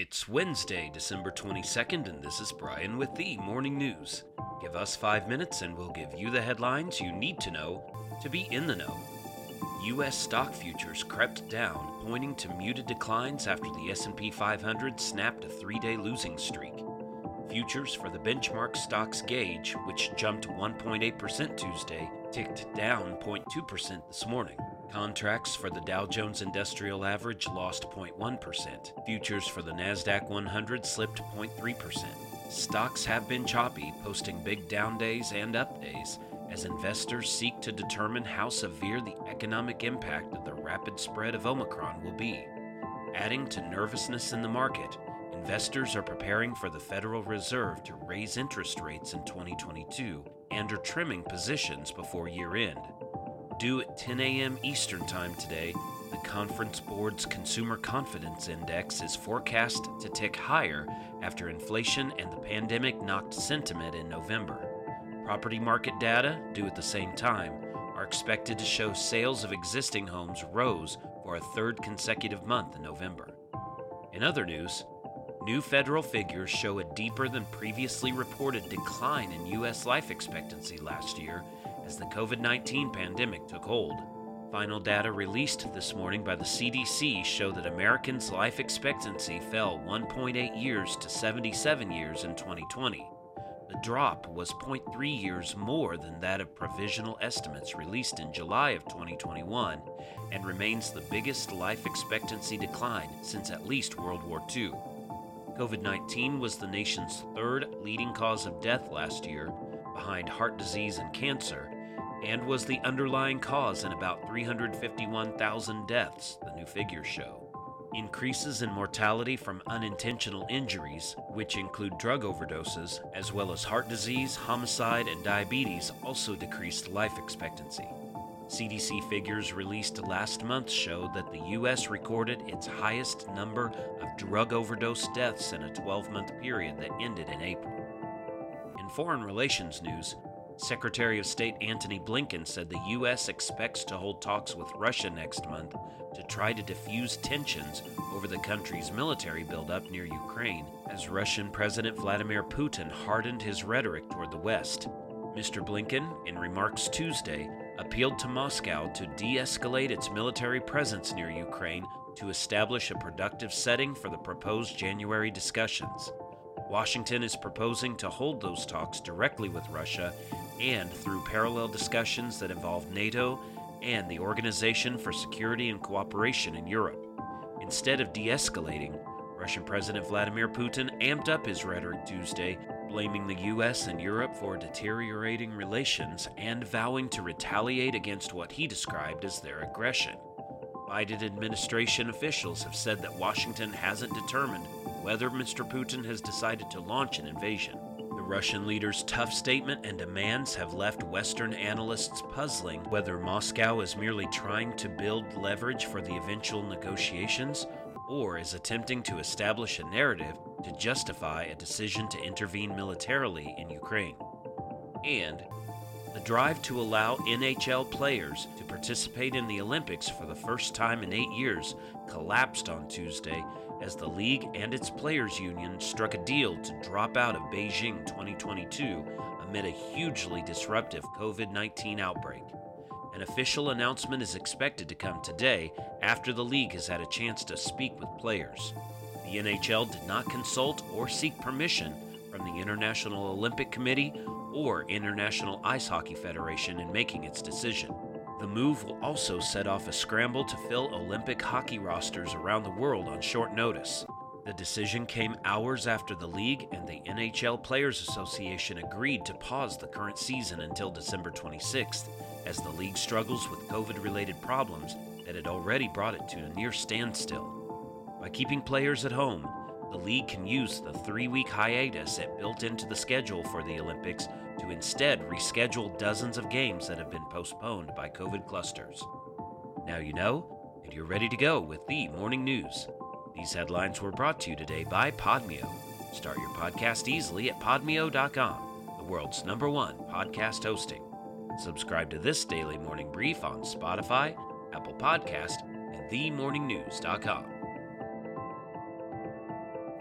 It's Wednesday, December 22nd, and this is Brian with the Morning News. Give us five minutes and we'll give you the headlines you need to know to be in the know. U.S. stock futures crept down, pointing to muted declines after the S&P 500 snapped a three-day losing streak. Futures for the benchmark stocks gauge, which jumped 1.8% Tuesday, ticked down 0.2% this morning. Contracts for the Dow Jones Industrial Average lost 0.1%. Futures for the NASDAQ 100 slipped 0.3%. Stocks have been choppy, posting big down days and up days as investors seek to determine how severe the economic impact of the rapid spread of Omicron will be. Adding to nervousness in the market, investors are preparing for the Federal Reserve to raise interest rates in 2022 and are trimming positions before year end. Due at 10 a.m. Eastern Time today, the Conference Board's Consumer Confidence Index is forecast to tick higher after inflation and the pandemic knocked sentiment in November. Property market data, due at the same time, are expected to show sales of existing homes rose for a third consecutive month in November. In other news, new federal figures show a deeper than previously reported decline in U.S. life expectancy last year as the COVID 19 pandemic took hold. Final data released this morning by the CDC show that Americans' life expectancy fell 1.8 years to 77 years in 2020. The drop was 0.3 years more than that of provisional estimates released in July of 2021 and remains the biggest life expectancy decline since at least World War II. COVID 19 was the nation's third leading cause of death last year, behind heart disease and cancer, and was the underlying cause in about 351,000 deaths, the new figures show. Increases in mortality from unintentional injuries, which include drug overdoses, as well as heart disease, homicide, and diabetes, also decreased life expectancy. CDC figures released last month showed that the U.S. recorded its highest number of drug overdose deaths in a 12 month period that ended in April. In foreign relations news, Secretary of State Antony Blinken said the U.S. expects to hold talks with Russia next month to try to diffuse tensions over the country's military buildup near Ukraine as Russian President Vladimir Putin hardened his rhetoric toward the West. Mr. Blinken, in remarks Tuesday, appealed to Moscow to de escalate its military presence near Ukraine to establish a productive setting for the proposed January discussions. Washington is proposing to hold those talks directly with Russia and through parallel discussions that involve NATO and the Organization for Security and Cooperation in Europe. Instead of de escalating, Russian President Vladimir Putin amped up his rhetoric Tuesday, blaming the U.S. and Europe for deteriorating relations and vowing to retaliate against what he described as their aggression. Biden administration officials have said that Washington hasn't determined whether Mr. Putin has decided to launch an invasion. The Russian leader's tough statement and demands have left Western analysts puzzling whether Moscow is merely trying to build leverage for the eventual negotiations or is attempting to establish a narrative to justify a decision to intervene militarily in Ukraine. And the drive to allow NHL players to participate in the Olympics for the first time in eight years collapsed on Tuesday as the league and its players' union struck a deal to drop out of Beijing 2022 amid a hugely disruptive COVID 19 outbreak. An official announcement is expected to come today after the league has had a chance to speak with players. The NHL did not consult or seek permission from the International Olympic Committee or International Ice Hockey Federation in making its decision. The move will also set off a scramble to fill Olympic hockey rosters around the world on short notice. The decision came hours after the league and the NHL Players Association agreed to pause the current season until December 26th, as the league struggles with COVID related problems that had already brought it to a near standstill. By keeping players at home, the league can use the three week hiatus it built into the schedule for the Olympics to instead reschedule dozens of games that have been postponed by COVID clusters. Now you know, and you're ready to go with the morning news. These headlines were brought to you today by Podmeo. Start your podcast easily at podmeo.com, the world's number one podcast hosting. Subscribe to this daily morning brief on Spotify, Apple Podcast, and themorningnews.com.